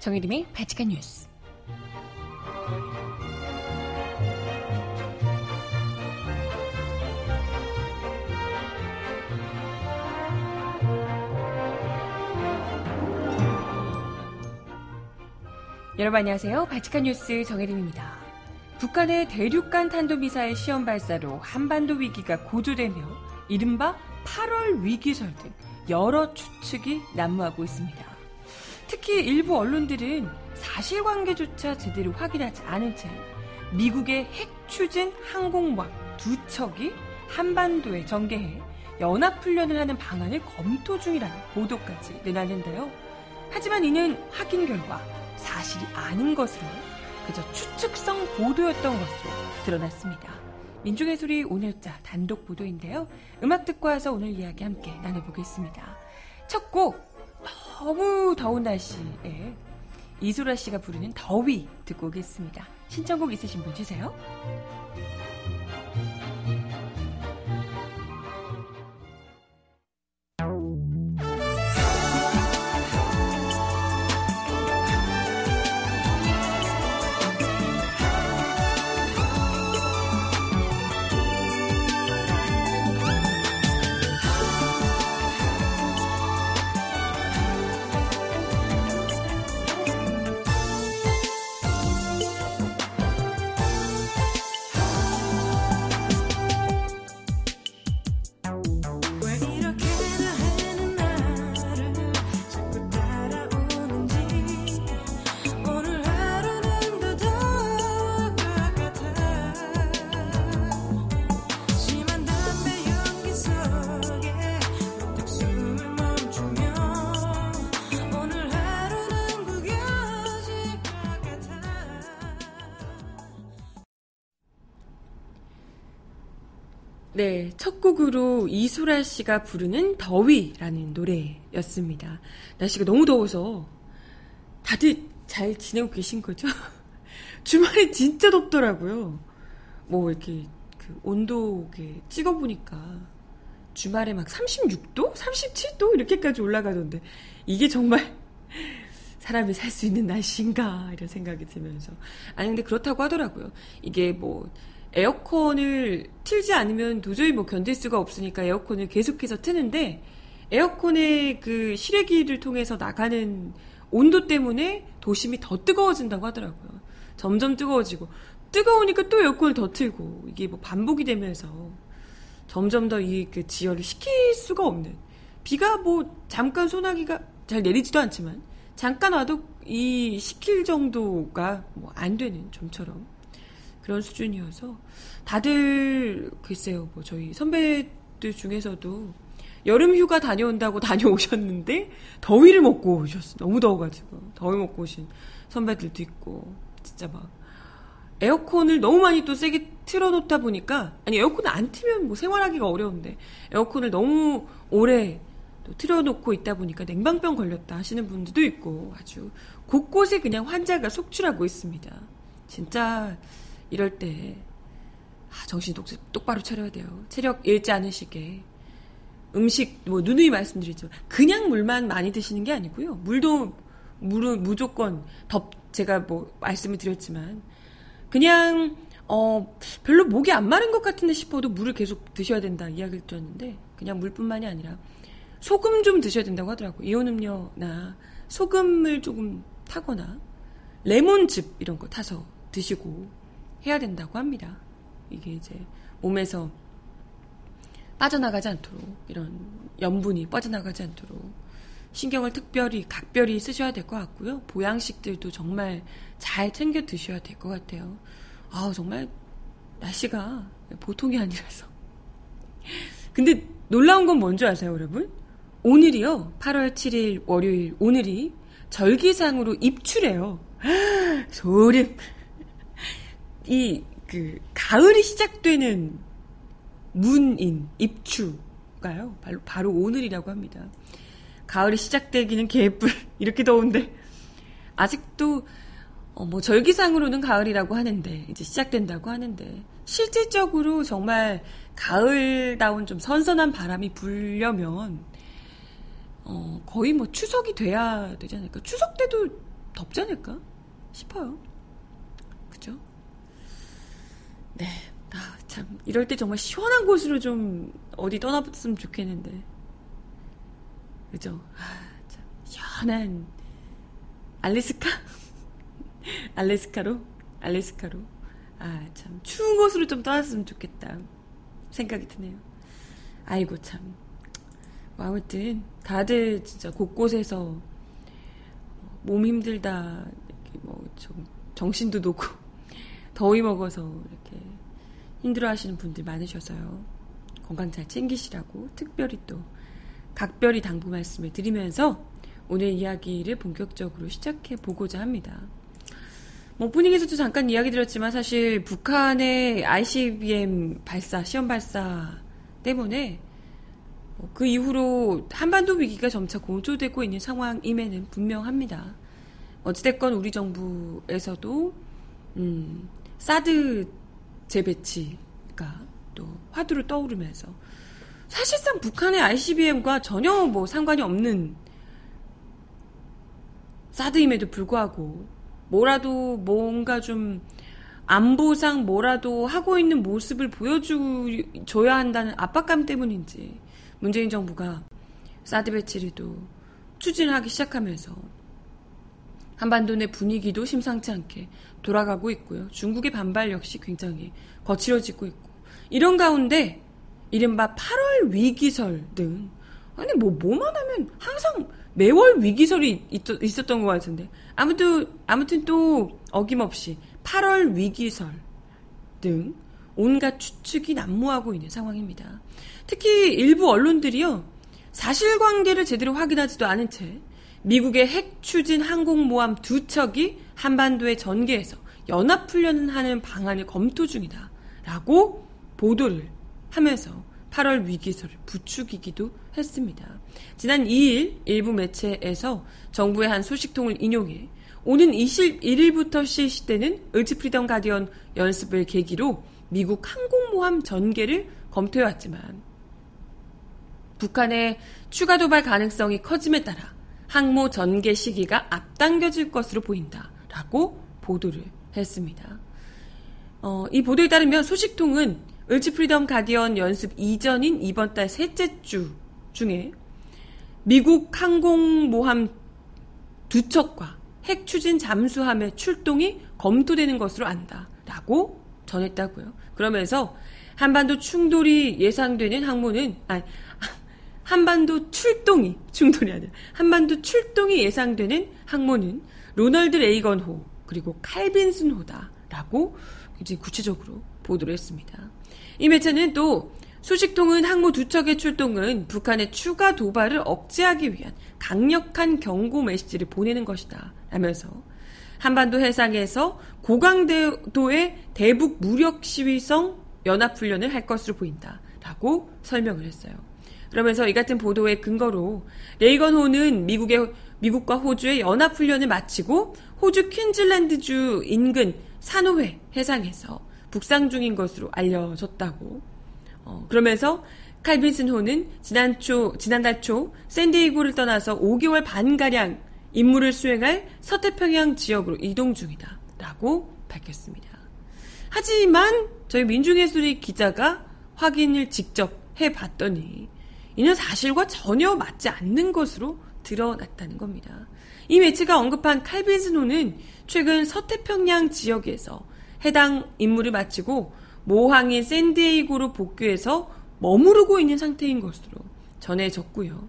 정혜림의 바칙한 뉴스. 여러분 안녕하세요. 바칙한 뉴스 정혜림입니다. 북한의 대륙간 탄도미사일 시험 발사로 한반도 위기가 고조되며 이른바 8월 위기 설 등 여러 추측이 난무하고 있습니다. 특히 일부 언론들은 사실관계조차 제대로 확인하지 않은 채 미국의 핵 추진 항공모함 두 척이 한반도에 전개해 연합훈련을 하는 방안을 검토 중이라는 보도까지 내놨는데요. 하지만 이는 확인 결과 사실이 아닌 것으로 그저 추측성 보도였던 것으로 드러났습니다. 민중의 소리 오늘자 단독 보도인데요. 음악 듣고 와서 오늘 이야기 함께 나눠보겠습니다. 첫 곡, 너무 더운 날씨에 이소라 씨가 부르는 더위 듣고 오겠습니다. 신청곡 있으신 분 주세요. 첫 곡으로 이소라 씨가 부르는 더위라는 노래였습니다. 날씨가 너무 더워서 다들 잘 지내고 계신 거죠? 주말에 진짜 덥더라고요. 뭐 이렇게 그 온도 찍어보니까 주말에 막 36도? 37도? 이렇게까지 올라가던데 이게 정말 사람이 살 수 있는 날씨인가 이런 생각이 들면서 아니 근데 그렇다고 하더라고요. 이게 뭐 에어컨을 틀지 않으면 도저히 뭐 견딜 수가 없으니까 에어컨을 계속해서 트는데 에어컨의 그 실외기를 통해서 나가는 온도 때문에 도심이 더 뜨거워진다고 하더라고요. 점점 뜨거워지고. 뜨거우니까 또 에어컨을 더 틀고 이게 뭐 반복이 되면서 점점 더 이 그 지열을 시킬 수가 없는. 비가 뭐 잠깐 소나기가 잘 내리지도 않지만 잠깐 와도 이 시킬 정도가 뭐 안 되는 좀처럼 그런 수준이어서 다들 글쎄요 뭐 저희 선배들 중에서도 여름 휴가 다녀온다고 다녀오셨는데 더위를 먹고 오셨어. 너무 더워가지고. 더위 먹고 오신 선배들도 있고. 진짜 막 에어컨을 너무 많이 또 세게 틀어놓다 보니까 아니 에어컨을 안 틀면 뭐 생활하기가 어려운데 에어컨을 너무 오래 또 틀어놓고 있다 보니까 냉방병 걸렸다 하시는 분들도 있고 아주 곳곳에 그냥 환자가 속출하고 있습니다. 진짜 이럴 때 아, 정신 똑, 똑바로 차려야 돼요. 체력 잃지 않으시게. 음식 뭐 누누이 말씀드리지만 그냥 물만 많이 드시는 게 아니고요. 물도 물은 무조건 덥 제가 뭐 말씀을 드렸지만 그냥 어 별로 목이 안 마른 것 같은데 싶어도 물을 계속 드셔야 된다 이야기를 드렸는데 그냥 물뿐만이 아니라 소금 좀 드셔야 된다고 하더라고요. 이온 음료나 소금을 조금 타거나 레몬즙 이런 거 타서 드시고 해야 된다고 합니다. 이게 이제 몸에서 빠져나가지 않도록 이런 염분이 빠져나가지 않도록 신경을 특별히 각별히 쓰셔야 될 것 같고요. 보양식들도 정말 잘 챙겨 드셔야 될 것 같아요. 아 정말 날씨가 보통이 아니라서. 근데 놀라운 건 뭔지 아세요, 여러분? 오늘이요. 8월 7일 월요일 오늘이 절기상으로 입추래요. 소름. 이 그 가을이 시작되는 문인 입추가요. 바로 바로 오늘이라고 합니다. 가을이 시작되기는 개뿔 이렇게 더운데 아직도 어, 뭐 절기상으로는 가을이라고 하는데 이제 시작된다고 하는데 실질적으로 정말 가을다운 좀 선선한 바람이 불려면 어, 거의 뭐 추석이 돼야 되지 않을까. 추석 때도 덥지 않을까 싶어요. 그죠? 네. 아, 참. 이럴 때 정말 시원한 곳으로 좀 어디 떠나봤으면 좋겠는데. 그죠? 아, 참. 시원한 알래스카? 알래스카로? 알래스카로? 아, 참. 추운 곳으로 좀 떠났으면 좋겠다. 생각이 드네요. 아이고, 참. 뭐 아무튼, 다들 진짜 곳곳에서 몸 힘들다, 이렇게 뭐, 좀, 정신도 놓고, 더위 먹어서 이렇게 힘들어 하시는 분들 많으셔서요. 건강 잘 챙기시라고 특별히 또 각별히 당부 말씀을 드리면서 오늘 이야기를 본격적으로 시작해 보고자 합니다. 뭐 분위기에서도 잠깐 이야기 드렸지만 사실 북한의 ICBM 발사, 시험 발사 때문에 그 이후로 한반도 위기가 점차 공조되고 있는 상황임에는 분명합니다. 어찌됐건 우리 정부에서도 음, 사드 재배치가 또 화두를 떠오르면서 사실상 북한의 ICBM과 전혀 뭐 상관이 없는 사드임에도 불구하고 뭐라도 뭔가 좀 안보상 뭐라도 하고 있는 모습을 보여줘야 한다는 압박감 때문인지 문재인 정부가 사드 배치를 또 추진하기 시작하면서 한반도 내 분위기도 심상치 않게 돌아가고 있고요. 중국의 반발 역시 굉장히 거칠어지고 있고 이런 가운데 이른바 8월 위기설 등 아니 뭐 뭐만 하면 항상 매월 위기설이 있, 었던것 같은데 아무튼 아무튼 또 어김없이 8월 위기설 등 온갖 추측이 난무하고 있는 상황입니다. 특히 일부 언론들이요 사실관계를 제대로 확인하지도 않은 채 미국의 핵 추진 항공모함 두 척이 한반도의 전개에서 연합훈련을 하는 방안을 검토 중이다. 라고 보도를 하면서 8월 위기설을 부추기기도 했습니다. 지난 2일 일부 매체에서 정부의 한 소식통을 인용해 오는 21일부터 실시되는 을지 프리덤 가디언 연습을 계기로 미국 항공모함 전개를 검토해왔지만 북한의 추가 도발 가능성이 커짐에 따라 항모 전개 시기가 앞당겨질 것으로 보인다. 라고 보도를 했습니다. 어, 이 보도에 따르면 소식통은 을지 프리덤 가디언 연습 이전인 이번 달 셋째 주 중에 미국 항공모함 두 척과 핵 추진 잠수함의 출동이 검토되는 것으로 안다. 라고 전했다고요. 그러면서 한반도 충돌이 예상되는 항모는, 아니, 한반도 출동이, 충돌이 아니라, 한반도 출동이 예상되는 항모는 로널드 레이건호, 그리고 칼빈슨호다라고 이제 구체적으로 보도를 했습니다. 이 매체는 또 소식통은 항모 두 척의 출동은 북한의 추가 도발을 억제하기 위한 강력한 경고 메시지를 보내는 것이다. 라면서 한반도 해상에서 고강도의 대북 무력 시위성 연합훈련을 할 것으로 보인다. 라고 설명을 했어요. 그러면서 이 같은 보도의 근거로 레이건 호는 미국의 미국과 호주의 연합 훈련을 마치고 호주 퀸즐랜드주 인근 산호회 해상에서 북상 중인 것으로 알려졌다고. 어, 그러면서 칼빈슨 호는 지난 초, 지난달 초 샌디에이고를 떠나서 5개월 반 가량 임무를 수행할 서태평양 지역으로 이동 중이다. 라고 밝혔습니다. 하지만 저희 민중예술의 기자가 확인을 직접 해봤더니 이는 사실과 전혀 맞지 않는 것으로 드러났다는 겁니다. 이 매체가 언급한 칼빈스노는 최근 서태평양 지역에서 해당 임무를 마치고 모항인 샌디에이고로 복귀해서 머무르고 있는 상태인 것으로 전해졌고요.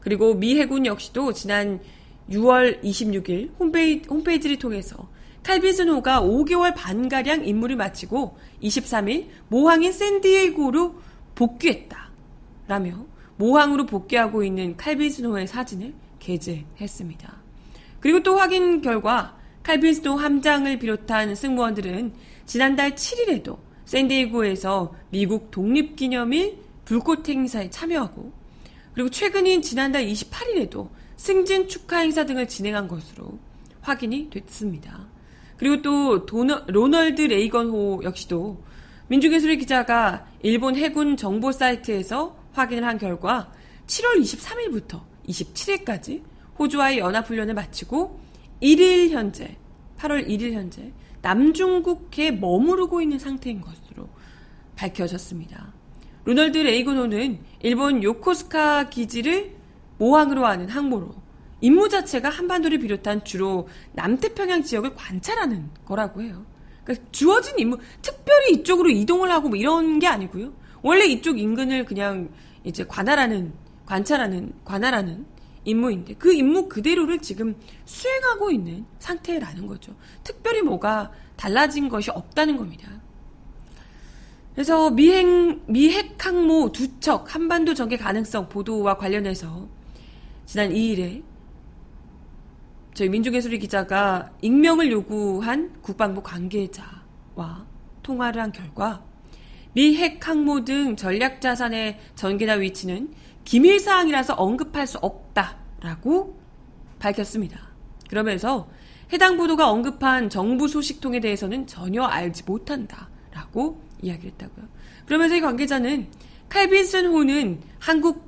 그리고 미 해군 역시도 지난 6월 26일 홈페이지, 홈페이지를 통해서 칼빈스노가 5개월 반가량 임무를 마치고 23일 모항인 샌디에이고로 복귀했다. 라며 모항으로 복귀하고 있는 칼빈스노의 사진을 게재했습니다. 그리고 또 확인 결과 칼빈스노 함장을 비롯한 승무원들은 지난달 7일에도 샌디에고에서 미국 독립기념일 불꽃 행사에 참여하고 그리고 최근인 지난달 28일에도 승진 축하 행사 등을 진행한 것으로 확인이 됐습니다. 그리고 또 도너, 로널드 레이건호 역시도 민중예술의 기자가 일본 해군 정보 사이트에서 확인을 한 결과 7월 23일부터 27일까지 호주와의 연합훈련을 마치고 1일 현재, 8월 1일 현재 남중국해에 머무르고 있는 상태인 것으로 밝혀졌습니다. 로널드 레이건호는 일본 요코스카 기지를 모항으로 하는 항모로 임무 자체가 한반도를 비롯한 주로 남태평양 지역을 관찰하는 거라고 해요. 그러니까 주어진 임무, 특별히 이쪽으로 이동을 하고 뭐 이런 게 아니고요. 원래 이쪽 인근을 그냥 이제 관할하는, 관찰하는, 관할하는 임무인데 그 임무 그대로를 지금 수행하고 있는 상태라는 거죠. 특별히 뭐가 달라진 것이 없다는 겁니다. 그래서 미행, 미핵 항모 두 척 한반도 전개 가능성 보도와 관련해서 지난 2일에 저희 민중예술이 기자가 익명을 요구한 국방부 관계자와 통화를 한 결과 미 핵 항모 등 전략 자산의 전개나 위치는 기밀 사항이라서 언급할 수 없다라고 밝혔습니다. 그러면서 해당 보도가 언급한 정부 소식통에 대해서는 전혀 알지 못한다라고 이야기를 했다고요. 그러면서 이 관계자는 칼빈슨 호는 한국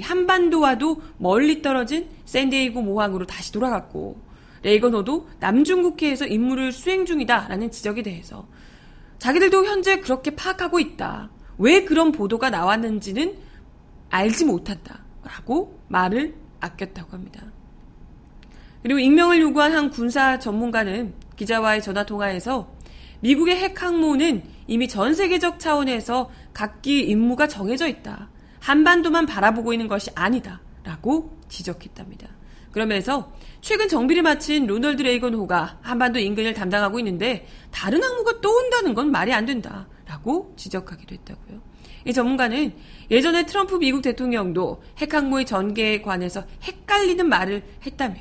한반도와도 멀리 떨어진 샌디에이고 모항으로 다시 돌아갔고 레이건 호도 남중국해에서 임무를 수행 중이다라는 지적에 대해서 자기들도 현재 그렇게 파악하고 있다. 왜 그런 보도가 나왔는지는 알지 못한다 라고 말을 아꼈다고 합니다. 그리고 익명을 요구한 한 군사 전문가는 기자와의 전화 통화에서 미국의 핵 항모는 이미 전 세계적 차원에서 각기 임무가 정해져 있다. 한반도만 바라보고 있는 것이 아니다. 라고 지적했답니다. 그러면서 최근 정비를 마친 로널드 레이건 호가 한반도 인근을 담당하고 있는데 다른 항모가 또 온다는 건 말이 안 된다. 라고 지적하기도 했다고요. 이 전문가는 예전에 트럼프 미국 대통령도 핵항모의 전개에 관해서 헷갈리는 말을 했다며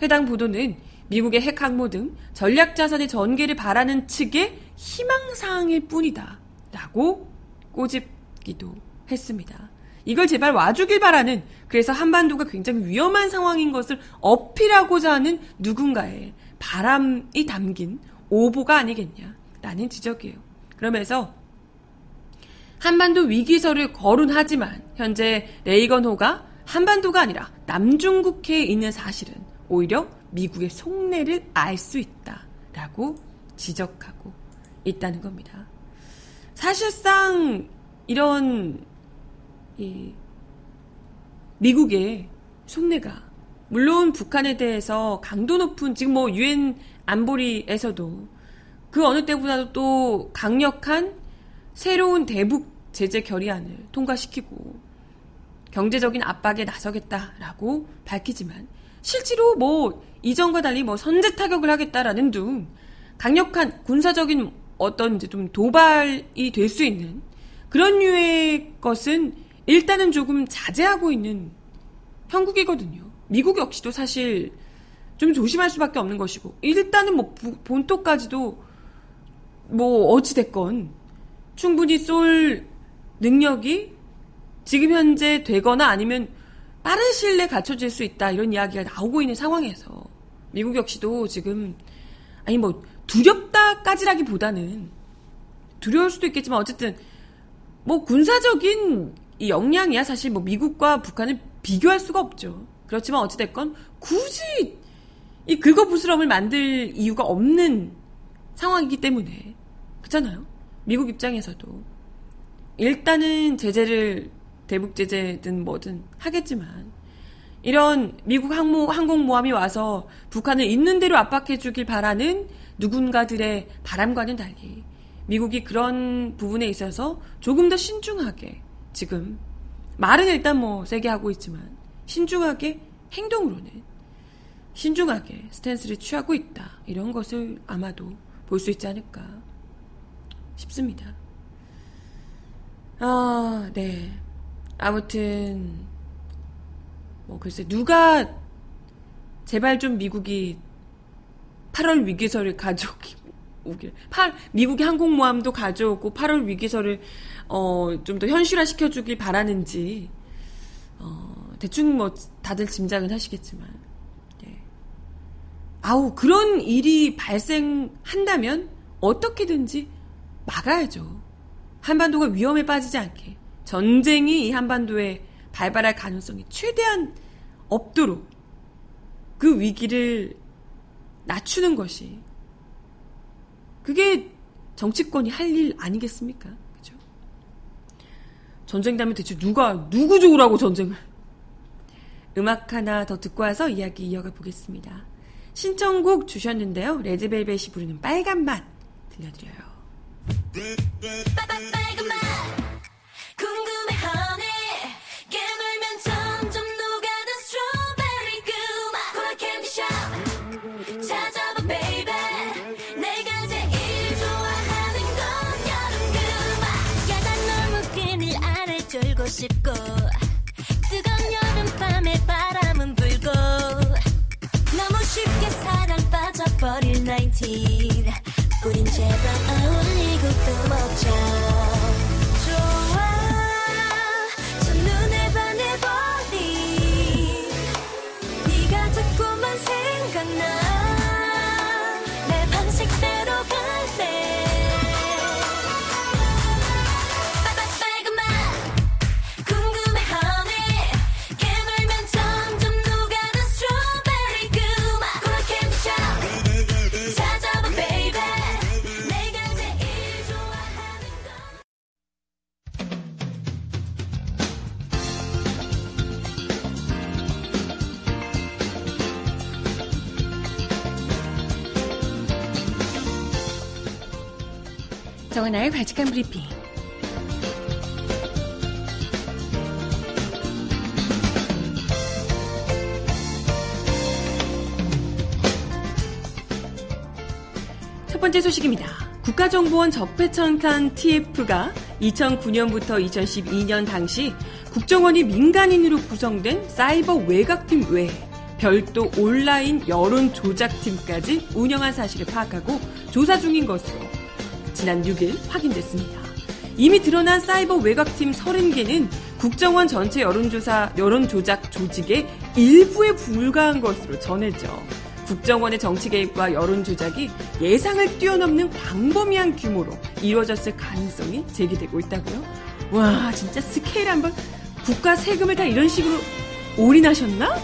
해당 보도는 미국의 핵항모 등 전략자산의 전개를 바라는 측의 희망사항일 뿐이다. 라고 꼬집기도 했습니다. 이걸 제발 와주길 바라는 그래서 한반도가 굉장히 위험한 상황인 것을 어필하고자 하는 누군가의 바람이 담긴 오보가 아니겠냐 라는 지적이에요. 그러면서 한반도 위기설을 거론하지만 현재 레이건호가 한반도가 아니라 남중국해에 있는 사실은 오히려 미국의 속내를 알 수 있다라고 지적하고 있다는 겁니다. 사실상 이런 이 미국의 속내가 물론 북한에 대해서 강도 높은 지금 뭐 유엔 안보리에서도 그 어느 때보다도 또 강력한 새로운 대북 제재 결의안을 통과시키고 경제적인 압박에 나서겠다라고 밝히지만 실제로 뭐 이전과 달리 뭐 선제 타격을 하겠다라는 등 강력한 군사적인 어떤 이제 좀 도발이 될 수 있는 그런 류의 것은 일단은 조금 자제하고 있는 형국이거든요. 미국 역시도 사실 좀 조심할 수밖에 없는 것이고 일단은 뭐 본토까지도 뭐 어찌 됐건 충분히 쏠 능력이 지금 현재 되거나 아니면 빠른 시일 내에 갖춰질 수 있다 이런 이야기가 나오고 있는 상황에서 미국 역시도 지금 아니 뭐 두렵다까지라기보다는 두려울 수도 있겠지만 어쨌든 뭐 군사적인 이 역량이야 사실 뭐 미국과 북한을 비교할 수가 없죠. 그렇지만 어찌됐건 굳이 이 긁어부스럼을 만들 이유가 없는 상황이기 때문에 그렇잖아요. 미국 입장에서도 일단은 제재를 대북 제재든 뭐든 하겠지만 이런 미국 항모 항공모함이 와서 북한을 있는 대로 압박해 주길 바라는 누군가들의 바람과는 달리 미국이 그런 부분에 있어서 조금 더 신중하게 지금 말은 일단 뭐 세게 하고 있지만 신중하게 행동으로는 신중하게 스탠스를 취하고 있다. 이런 것을 아마도 볼 수 있지 않을까 싶습니다. 아, 네. 아무튼 뭐 글쎄 누가 제발 좀 미국이 8월 위기설을 가져오 길8 미국의 항공모함도 가져오고 8월 위기설을 어, 좀 더 현실화 시켜주길 바라는지, 어, 대충 뭐, 다들 짐작은 하시겠지만, 네. 아우, 그런 일이 발생한다면, 어떻게든지 막아야죠. 한반도가 위험에 빠지지 않게. 전쟁이 이 한반도에 발발할 가능성이 최대한 없도록 그 위기를 낮추는 것이 그게 정치권이 할 일 아니겠습니까? 그죠? 전쟁 다면 대체 누가 누구 좋으라고 전쟁을? 음악 하나 더 듣고 와서 이야기 이어가 보겠습니다. 신청곡 주셨는데요. 레드벨벳이 부르는 빨간 맛 들려드려요. 빨간 맛 2019. 정은아의 발칙한 브리핑 첫 번째 소식입니다. 국가정보원 적폐청산 TF가 2009년부터 2012년 당시 국정원이 민간인으로 구성된 사이버 외곽팀 외에 별도 온라인 여론 조작팀까지 운영한 사실을 파악하고 조사 중인 것으로 지난 6일 확인됐습니다. 이미 드러난 사이버 외곽팀 30개는 국정원 전체 여론조사, 여론조작 조직의 일부에 불과한 것으로 전해져 국정원의 정치 개입과 여론 조작이 예상을 뛰어넘는 광범위한 규모로 이루어졌을 가능성이 제기되고 있다고요? 와, 진짜 스케일 한번 국가 세금을 다 이런 식으로 올인하셨나?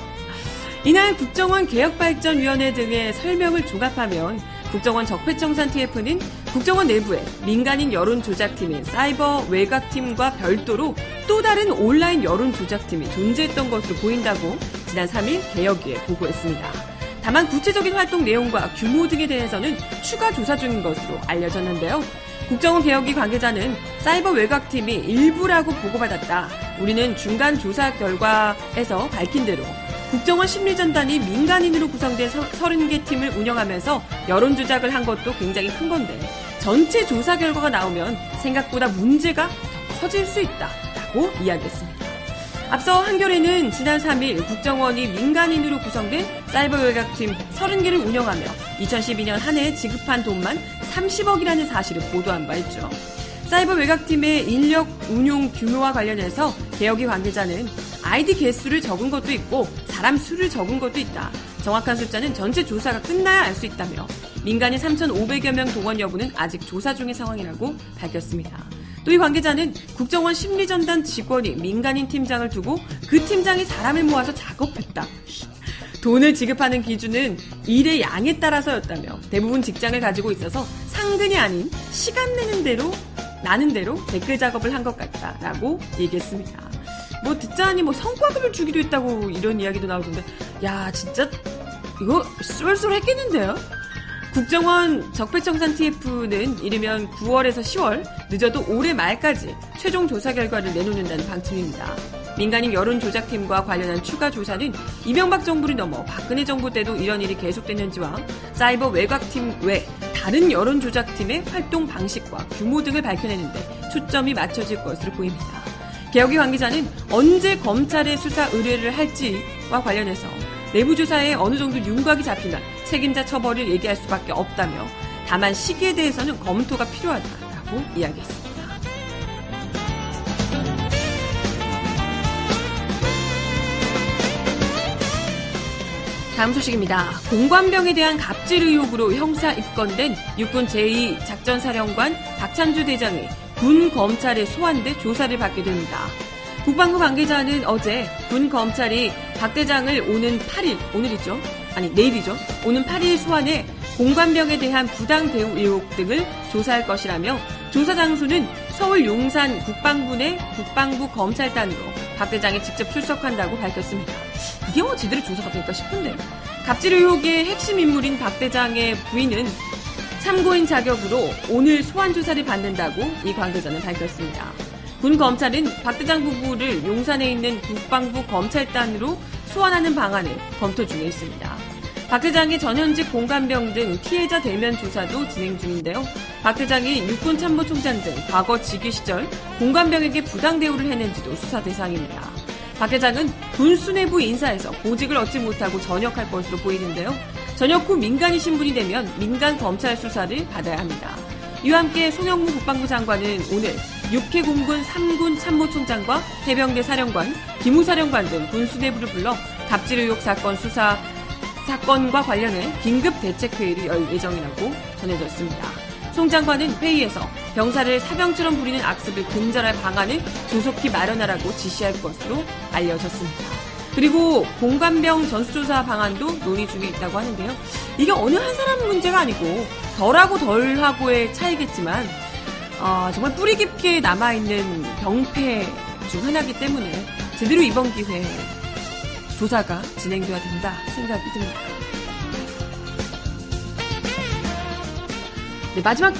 이날 국정원 개혁발전위원회 등의 설명을 종합하면 국정원 적폐청산 TF는 국정원 내부에 민간인 여론조작팀인 사이버 외곽팀과 별도로 또 다른 온라인 여론조작팀이 존재했던 것으로 보인다고 지난 3일 개혁위에 보고했습니다. 다만 구체적인 활동 내용과 규모 등에 대해서는 추가 조사 중인 것으로 알려졌는데요. 국정원 개혁위 관계자는 사이버 외곽팀이 일부라고 보고받았다. 우리는 중간 조사 결과에서 밝힌 대로 국정원 심리전단이 민간인으로 구성된 30개 팀을 운영하면서 여론 조작을 한 것도 굉장히 큰 건데 전체 조사 결과가 나오면 생각보다 문제가 더 커질 수 있다라고 이야기했습니다. 앞서 한겨레는 지난 3일 국정원이 민간인으로 구성된 사이버 외곽팀 30개를 운영하며 2012년 한 해 지급한 돈만 30억이라는 사실을 보도한 바 있죠. 사이버 외곽팀의 인력 운용 규모와 관련해서 개혁위 관계자는 아이디 개수를 적은 것도 있고 사람 수를 적은 것도 있다. 정확한 숫자는 전체 조사가 끝나야 알 수 있다며 민간인 3,500여 명 동원 여부는 아직 조사 중의 상황이라고 밝혔습니다. 또 이 관계자는 국정원 심리전단 직원이 민간인 팀장을 두고 그 팀장이 사람을 모아서 작업했다. 돈을 지급하는 기준은 일의 양에 따라서였다며 대부분 직장을 가지고 있어서 상근이 아닌 시간 내는 대로 나는 대로 댓글 작업을 한 것 같다라고 얘기했습니다. 뭐 듣자니 뭐 성과급을 주기도 했다고 이런 이야기도 나오던데 야 진짜 이거 쏠쏠했겠는데요? 국정원 적폐청산 TF는 이르면 9월에서 10월, 늦어도 올해 말까지 최종 조사 결과를 내놓는다는 방침입니다. 민간인 여론조작팀과 관련한 추가 조사는 이명박 정부를 넘어 박근혜 정부 때도 이런 일이 계속됐는지와 사이버 외곽팀 외 다른 여론조작팀의 활동 방식과 규모 등을 밝혀내는데 초점이 맞춰질 것으로 보입니다. 개혁위 관계자는 언제 검찰에 수사 의뢰를 할지와 관련해서 내부 조사에 어느 정도 윤곽이 잡히면 책임자 처벌을 얘기할 수밖에 없다며 다만 시기에 대해서는 검토가 필요하다라고 이야기했습니다. 다음 소식입니다. 공관병에 대한 갑질 의혹으로 형사 입건된 육군 제2작전사령관 박찬주 대장이 군 검찰에 소환돼 조사를 받게 됩니다. 국방부 관계자는 어제 군 검찰이 박 대장을 오는 8일, 오늘이죠. 아니 내일이죠. 오는 8일 소환에 공관병에 대한 부당 대우 의혹 등을 조사할 것이라며 조사 장소는 서울 용산 국방부 내 국방부 검찰단으로 박 대장이 직접 출석한다고 밝혔습니다. 이게 뭐 제대로 조사가 될까 싶은데 갑질 의혹의 핵심 인물인 박 대장의 부인은 참고인 자격으로 오늘 소환 조사를 받는다고 이 관계자는 밝혔습니다. 군 검찰은 박 대장 부부를 용산에 있는 국방부 검찰단으로 소환하는 방안을 검토 중에 있습니다. 박 대장의 전현직 공관병 등 피해자 대면 조사도 진행 중인데요. 박 대장이 육군 참모총장 등 과거 직위 시절 공관병에게 부당 대우를 했는지도 수사 대상입니다. 박 대장은 군 수뇌부 인사에서 보직을 얻지 못하고 전역할 것으로 보이는데요. 전역 후 민간이 신분이 되면 민간 검찰 수사를 받아야 합니다. 이와 함께 송영무 국방부 장관은 오늘 육해 공군 3군 참모총장과 해병대 사령관, 기무사령관 등 군수 내부를 불러 갑질 의혹 사건 수사 사건과 관련해 긴급 대책회의를 열 예정이라고 전해졌습니다. 송 장관은 회의에서 병사를 사병처럼 부리는 악습을 근절할 방안을 조속히 마련하라고 지시할 것으로 알려졌습니다. 그리고 공관병 전수조사 방안도 논의 중에 있다고 하는데요. 이게 어느 한 사람 문제가 아니고 덜하고 덜하고의 차이겠지만 어, 정말 뿌리 깊게 남아있는 병폐 중 하나이기 때문에 제대로 이번 기회에 조사가 진행돼야 된다 생각이 듭니다. 네, 마지막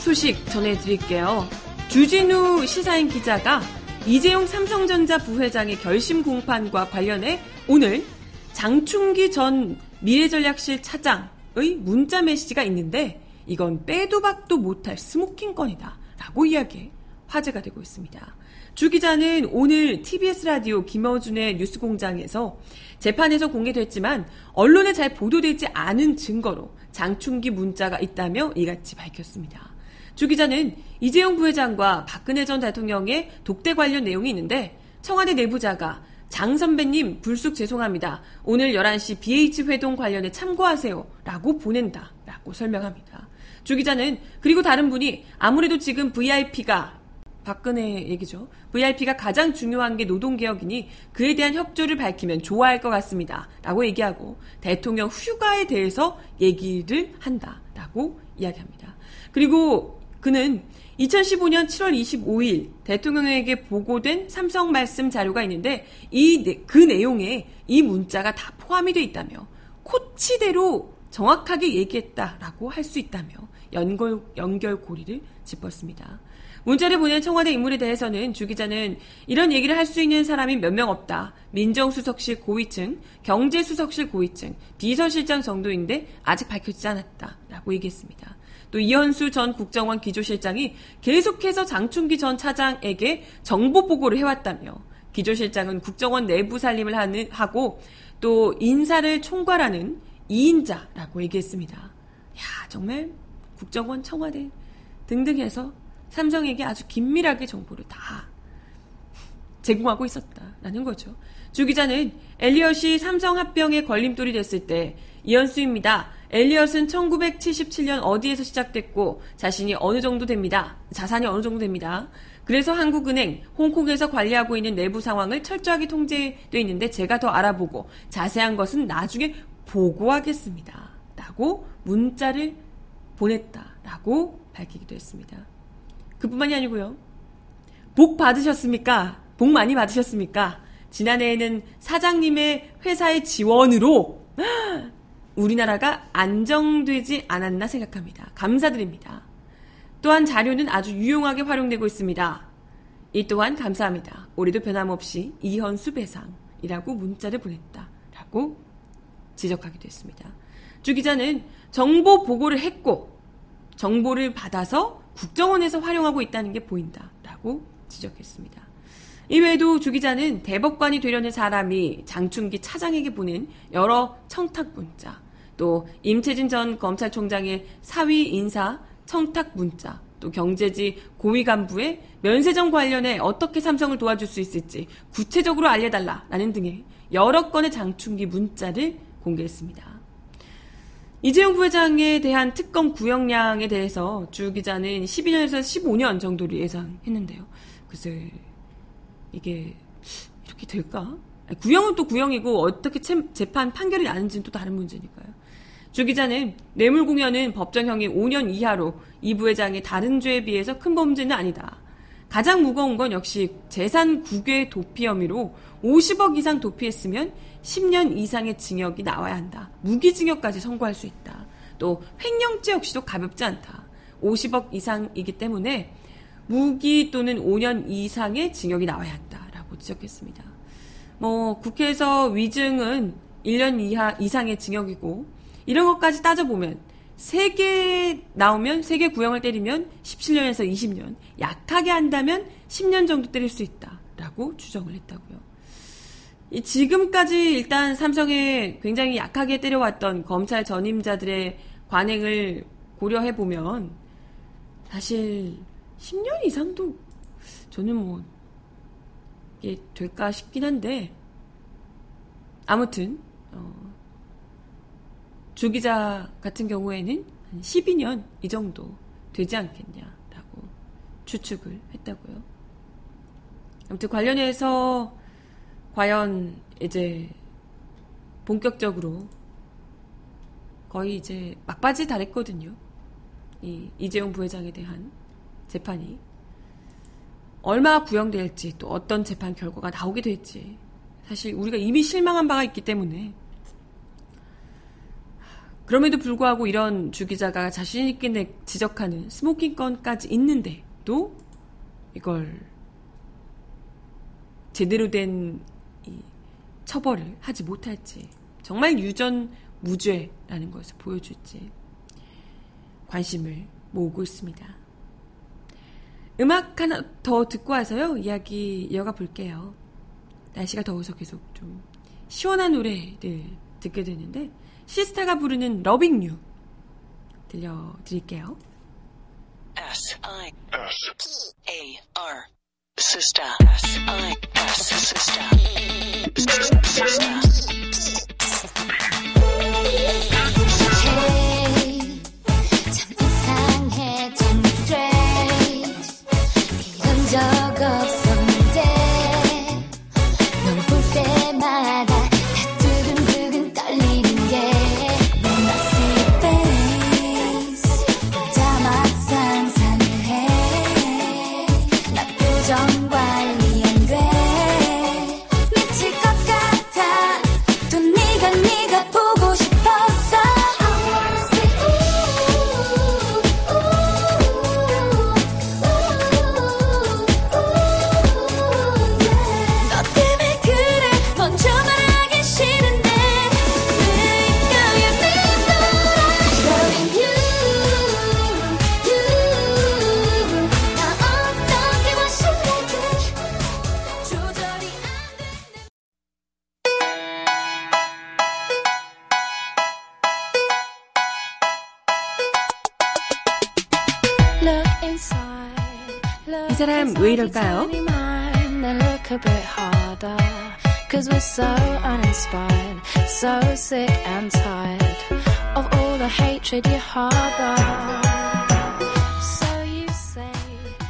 소식 전해드릴게요. 주진우 시사인 기자가 이재용 삼성전자 부회장의 결심 공판과 관련해 오늘 장충기 전 미래전략실 차장의 문자 메시지가 있는데 이건 빼도 박도 못할 smoking gun이다. 라고 이야기해 화제가 되고 있습니다. 주 기자는 오늘 TBS 라디오 김어준의 뉴스공장에서 재판에서 공개됐지만 언론에 잘 보도되지 않은 증거로 장충기 문자가 있다며 이같이 밝혔습니다. 주 기자는 이재용 부회장과 박근혜 전 대통령의 독대 관련 내용이 있는데 청와대 내부자가 장 선배님 불쑥 죄송합니다. 오늘 11시 BH 회동 관련에 참고하세요. 라고 보낸다. 라고 설명합니다. 주 기자는 그리고 다른 분이 아무래도 지금 VIP가 박근혜 얘기죠. VIP가 가장 중요한 게 노동개혁이니 그에 대한 협조를 밝히면 좋아할 것 같습니다. 라고 얘기하고 대통령 휴가에 대해서 얘기를 한다. 라고 이야기합니다. 그리고 그는 2015년 7월 25일 대통령에게 보고된 삼성 말씀 자료가 있는데 이 그 내용에 이 문자가 다 포함이 돼 있다며 코치대로 정확하게 얘기했다라고 할 수 있다며 연결, 연결고리를 짚었습니다. 문자를 보낸 청와대 인물에 대해서는 주 기자는 이런 얘기를 할 수 있는 사람이 몇 명 없다. 민정수석실 고위층, 경제수석실 고위층, 비서실장 정도인데 아직 밝혀지지 않았다. 라고 얘기했습니다. 또 이현수 전 국정원 기조실장이 계속해서 장충기 전 차장에게 정보 보고를 해왔다며 기조실장은 국정원 내부 살림을 하는, 하고 또 인사를 총괄하는 2인자라고 얘기했습니다. 야, 정말 국정원, 청와대 등등 해서 삼성에게 아주 긴밀하게 정보를 다 제공하고 있었다라는 거죠. 주 기자는 엘리엇이 삼성 합병에 걸림돌이 됐을 때 이현수입니다. 엘리엇은 1977년 어디에서 시작됐고 자신이 어느 정도 됩니다. 자산이 어느 정도 됩니다. 그래서 한국은행, 홍콩에서 관리하고 있는 내부 상황을 철저하게 통제되어 있는데 제가 더 알아보고 자세한 것은 나중에 보고하겠습니다. 라고 문자를 보냈다라고 밝히기도 했습니다. 그뿐만이 아니고요. 복 받으셨습니까? 복 많이 받으셨습니까? 지난해에는 사장님의 회사의 지원으로 우리나라가 안정되지 않았나 생각합니다. 감사드립니다. 또한 자료는 아주 유용하게 활용되고 있습니다. 이 또한 감사합니다. 올해도 변함없이 이현수 배상이라고 문자를 보냈다. 라고 지적하기도 했습니다. 주 기자는 정보 보고를 했고 정보를 받아서 국정원에서 활용하고 있다는 게 보인다라고 지적했습니다. 이외에도 주 기자는 대법관이 되려는 사람이 장충기 차장에게 보낸 여러 청탁 문자, 또 임채진 전 검찰총장의 사위 인사 청탁 문자, 또 경제지 고위 간부의 면세점 관련해 어떻게 삼성을 도와줄 수 있을지 구체적으로 알려달라라는 등의 여러 건의 장충기 문자를 공개했습니다. 이재용 부회장에 대한 특검 구형량에 대해서 주 기자는 12년에서 15년 정도를 예상했는데요. 글쎄, 이게 이렇게 될까? 구형은 또 구형이고 어떻게 재판 판결이 나는지는 또 다른 문제니까요. 주 기자는 뇌물 공여는 법정형이 5년 이하로 이 부회장의 다른 죄에 비해서 큰 범죄는 아니다. 가장 무거운 건 역시 재산 국외 도피 혐의로 50억 이상 도피했으면 10년 이상의 징역이 나와야 한다. 무기징역까지 선고할 수 있다. 또 횡령죄 역시도 가볍지 않다. 50억 이상이기 때문에 무기 또는 5년 이상의 징역이 나와야 한다라고 지적했습니다. 뭐 국회에서 위증은 1년 이하 이상의 징역이고 이런 것까지 따져보면 3개 나오면 3개 구형을 때리면 17년에서 20년, 약하게 한다면 10년 정도 때릴 수 있다라고 추정을 했다고요. 지금까지 일단 삼성에 굉장히 약하게 때려왔던 검찰 전임자들의 관행을 고려해 보면 사실 10년 이상도 저는 뭐 이게 될까 싶긴 한데 아무튼 어, 주 기자 같은 경우에는 한 12년 이 정도 되지 않겠냐라고 추측을 했다고요. 아무튼 관련해서 과연 이제 본격적으로 거의 이제 막바지 달했거든요. 이 이재용 부회장에 대한 재판이 얼마 구형될지 또 어떤 재판 결과가 나오게 될지 사실 우리가 이미 실망한 바가 있기 때문에 그럼에도 불구하고 이런 주 기자가 자신 있게 지적하는 smoking gun까지 있는데도 이걸 제대로 된 처벌을 하지 못할지 정말 유전 무죄라는 것을 보여줄지 관심을 모으고 있습니다. 음악 하나 더 듣고 와서요 이야기 이어가 볼게요. 날씨가 더워서 계속 좀 시원한 노래를 듣게 되는데 시스타가 부르는 러빙 유 들려드릴게요. S I S P A R Sister S I S Sister Sister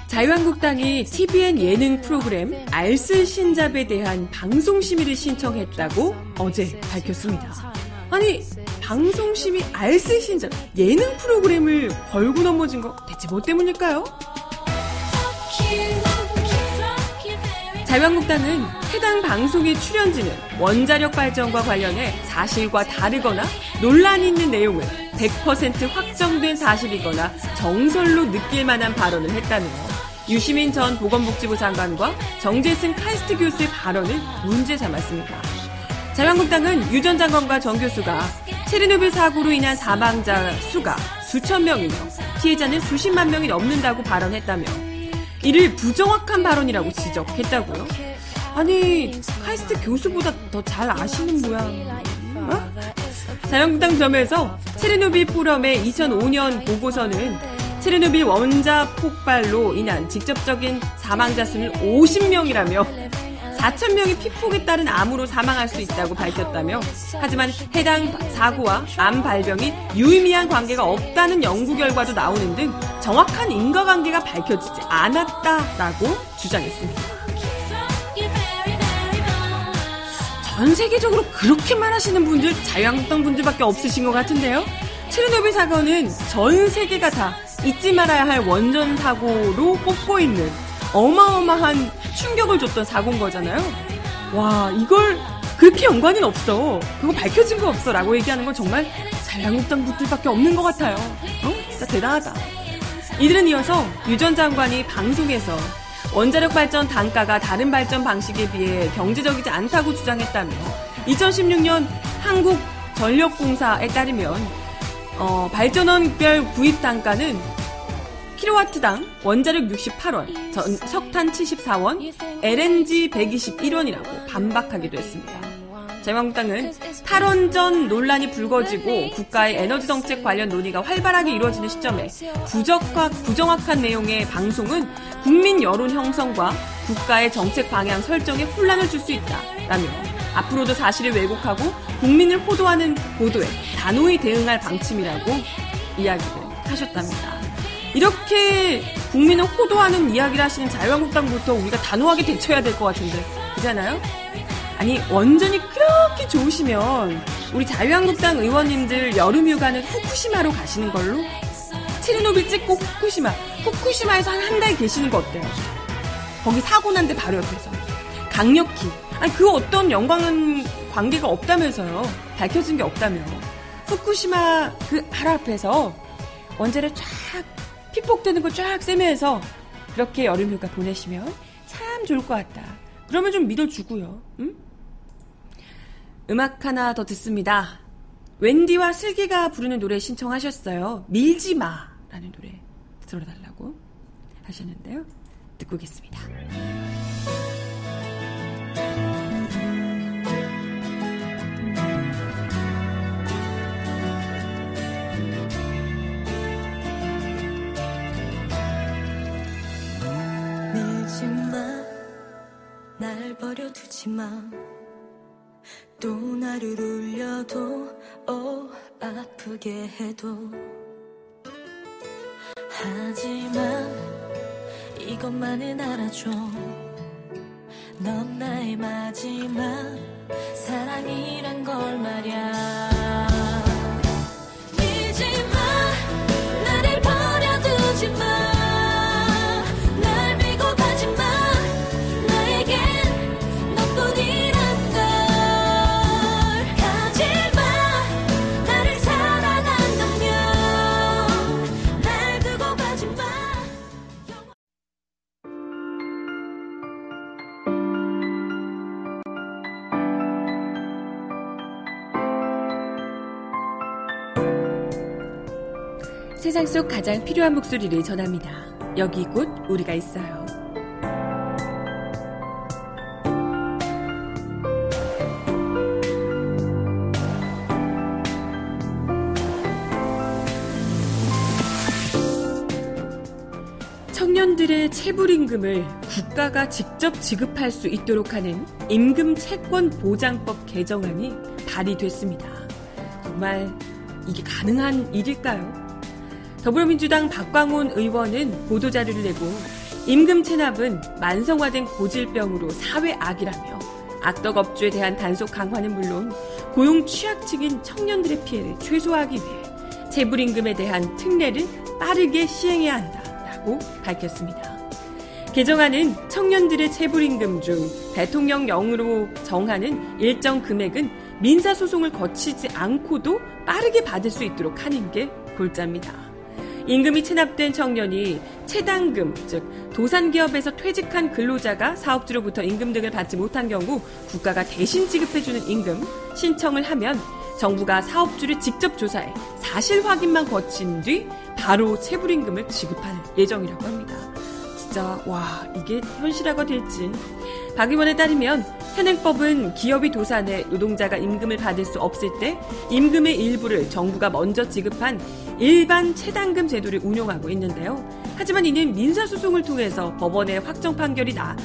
자유한국당이 TVN 예능 프로그램 알쓸 신잡에 대한 방송 심의를 신청했다고 어제 밝혔습니다. 아니, 방송 심의 알쓸 신잡 예능 프로그램을 걸고 넘어진 거 대체 뭐 때문일까요? 자유한국당은 해당 방송의 출연진은 원자력 발전과 관련해 사실과 다르거나 논란이 있는 내용을 100% 확정된 사실이거나 정설로 느낄 만한 발언을 했다는 유시민 전 보건복지부 장관과 정재승 카이스트 교수의 발언을 문제 삼았습니다. 자유한국당은 유 전 장관과 정 교수가 체르노빌 사고로 인한 사망자 수가 수천 명이며 피해자는 수십만 명이 넘는다고 발언했다며 이를 부정확한 발언이라고 지적했다고요? 아니 카이스트 교수보다 더 잘 아시는 모양. 어? 자유한국당 점에서 체르노빌 포럼의 2005년 보고서는 체르노빌 원자 폭발로 인한 직접적인 사망자 수는 50명이라며 4천명이 피폭에 따른 암으로 사망할 수 있다고 밝혔다며 하지만 해당 사고와 암 발병이 유의미한 관계가 없다는 연구 결과도 나오는 등 정확한 인과관계가 밝혀지지 않았다라고 주장했습니다. 전 세계적으로 그렇게만 하시는 분들 자유한국당 분들밖에 없으신 것 같은데요. 체르노빌 사건은 전 세계가 다 잊지 말아야 할 원전 사고로 꼽고 있는 어마어마한 충격을 줬던 사고인 거잖아요. 와 이걸 그렇게 연관은 없어. 그거 밝혀진 거 없어. 라고 얘기하는 건 정말 자유한국당 분들밖에 없는 것 같아요. 어? 진짜 대단하다. 이들은 이어서 유 전 장관이 방송에서 원자력 발전 단가가 다른 발전 방식에 비해 경제적이지 않다고 주장했다며 2016년 한국전력공사에 따르면 어, 발전원별 구입 단가는 킬로와트당 원자력 68원, 전, 석탄 74원, LNG 121원이라고 반박하기도 했습니다. 자유한국당은 탈원전 논란이 불거지고 국가의 에너지 정책 관련 논의가 활발하게 이루어지는 시점에 부적확, 부정확한 내용의 방송은 국민 여론 형성과 국가의 정책 방향 설정에 혼란을 줄 수 있다라며 앞으로도 사실을 왜곡하고 국민을 호도하는 보도에 단호히 대응할 방침이라고 이야기를 하셨답니다. 이렇게 국민을 호도하는 이야기를 하시는 자유한국당부터 우리가 단호하게 대처해야 될 것 같은데 그잖아요? 아니 원전이 그렇게 좋으시면 우리 자유한국당 의원님들 여름 휴가는 후쿠시마로 가시는 걸로? 체르노빌 찍고 후쿠시마 후쿠시마에서 한 한 달 계시는 거 어때요? 거기 사고 난 데 바로 옆에서 강력히 아니 그 어떤 영광은 관계가 없다면서요 밝혀진 게 없다며 후쿠시마 그 바로 앞에서 원전을 쫙 피폭되는 거 쫙 쐬면서 그렇게 여름휴가 보내시면 참 좋을 것 같다. 그러면 좀 믿어주고요. 응? 음악 하나 더 듣습니다. 웬디와 슬기가 부르는 노래 신청하셨어요. 밀지 마 라는 노래 들어달라고 하셨는데요. 듣고 오겠습니다. 날 버려두지 마. 또 나를 울려도 어 아프게 해도. 하지만 이것만은 알아줘. 넌 나의 마지막 사랑이란 걸 말야. 밀지마. 나를 버려두지 마 세상 속 가장 필요한 목소리를 전합니다. 여기 곧 우리가 있어요. 청년들의 체불임금을 국가가 직접 지급할 수 있도록 하는 임금 채권 보장법 개정안이 발의됐습니다. 정말 이게 가능한 일일까요? 더불어민주당 박광훈 의원은 보도자료를 내고 임금 체납은 만성화된 고질병으로 사회악이라며 악덕업주에 대한 단속 강화는 물론 고용 취약층인 청년들의 피해를 최소화하기 위해 재불임금에 대한 특례를 빠르게 시행해야 한다라고 밝혔습니다. 개정안은 청년들의 재불임금 중 대통령령으로 정하는 일정 금액은 민사소송을 거치지 않고도 빠르게 받을 수 있도록 하는 게 골자입니다. 임금이 체납된 청년이 체당금, 즉 도산기업에서 퇴직한 근로자가 사업주로부터 임금 등을 받지 못한 경우 국가가 대신 지급해주는 임금 신청을 하면 정부가 사업주를 직접 조사해 사실 확인만 거친 뒤 바로 체불임금을 지급할 예정이라고 합니다. 진짜 와 이게 현실화가 될지 박 의원에 따르면 현행법은 기업이 도산해 노동자가 임금을 받을 수 없을 때 임금의 일부를 정부가 먼저 지급한 일반 체당금 제도를 운용하고 있는데요. 하지만 이는 민사소송을 통해서 법원의 확정 판결이나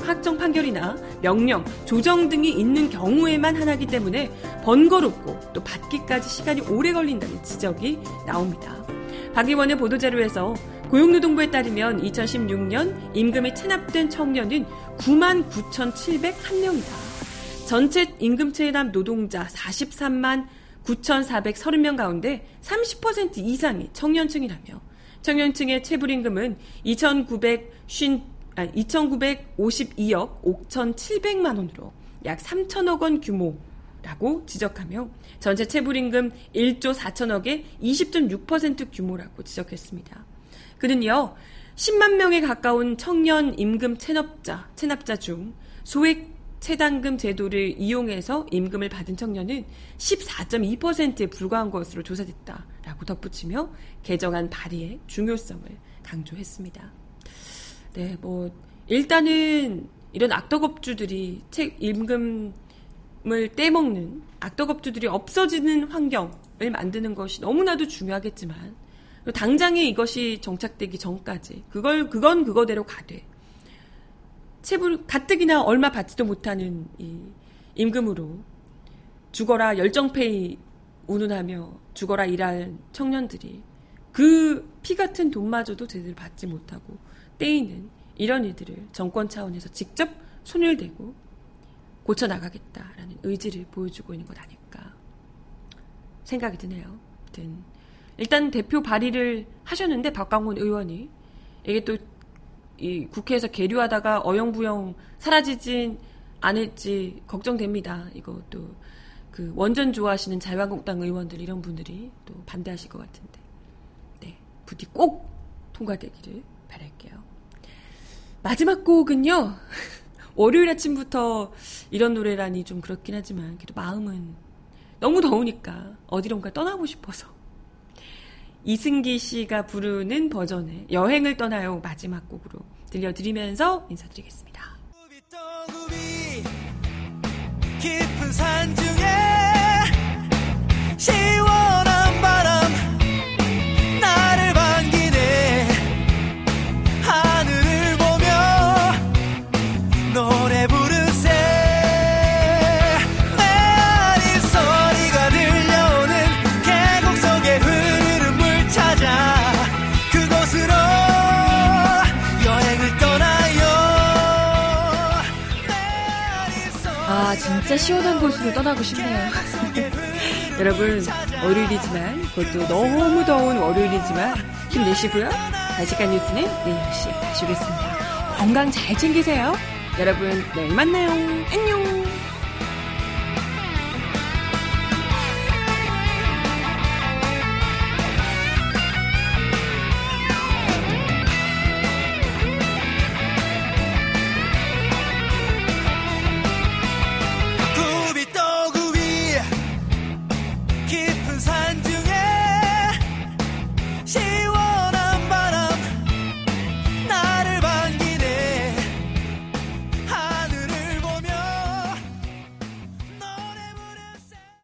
확정 판결이나 명령, 조정 등이 있는 경우에만 하나기 때문에 번거롭고 또 받기까지 시간이 오래 걸린다는 지적이 나옵니다. 박 의원의 보도자료에서 고용노동부에 따르면 2016년 임금이 체납된 청년은 9만 9,701명이다. 전체 임금 체납 노동자 43만 9,430명 가운데 30% 이상이 청년층이라며 청년층의 체불임금은 2,950, 아, 2,952억 5,700만 원으로 약 3천억 원 규모라고 지적하며 전체 체불임금 1조 4천억의 20.6% 규모라고 지적했습니다. 그는요, 10만 명에 가까운 청년 임금 체납자, 체납자 중 소액 체당금 제도를 이용해서 임금을 받은 청년은 14.2%에 불과한 것으로 조사됐다라고 덧붙이며 개정안 발의의 중요성을 강조했습니다. 네, 뭐 일단은 이런 악덕업주들이 책 임금을 떼먹는 악덕업주들이 없어지는 환경을 만드는 것이 너무나도 중요하겠지만 당장에 이것이 정착되기 전까지 그걸 그건 그거대로 가되 체불 가뜩이나 얼마 받지도 못하는 이 임금으로 죽어라 열정페이 운운하며 죽어라 일할 청년들이 그 피 같은 돈마저도 제대로 받지 못하고 떼이는 이런 일들을 정권 차원에서 직접 손을 대고 고쳐 나가겠다라는 의지를 보여주고 있는 것 아닐까 생각이 드네요. 일단 대표 발의를 하셨는데 박광훈 의원이 이게 또 이 국회에서 계류하다가 어영부영 사라지진 않을지 걱정됩니다. 이것도 그 원전 좋아하시는 자유한국당 의원들 이런 분들이 또 반대하실 것 같은데 네 부디 꼭 통과되기를 바랄게요. 마지막 곡은요 월요일 아침부터 이런 노래라니 좀 그렇긴 하지만 그래도 마음은 너무 더우니까 어디론가 떠나고 싶어서 이승기 씨가 부르는 버전의 여행을 떠나요 마지막 곡으로 들려드리면서 인사드리겠습니다. 깊은 산 중에 시원 떠나고 싶네요. 여러분 월요일이지만 그것도 너무 더운 월요일이지만 힘내시고요. 아직간 뉴스는 내일 10시에 다시 오겠습니다. 건강 잘 챙기세요. 여러분 내일 만나요. 안녕.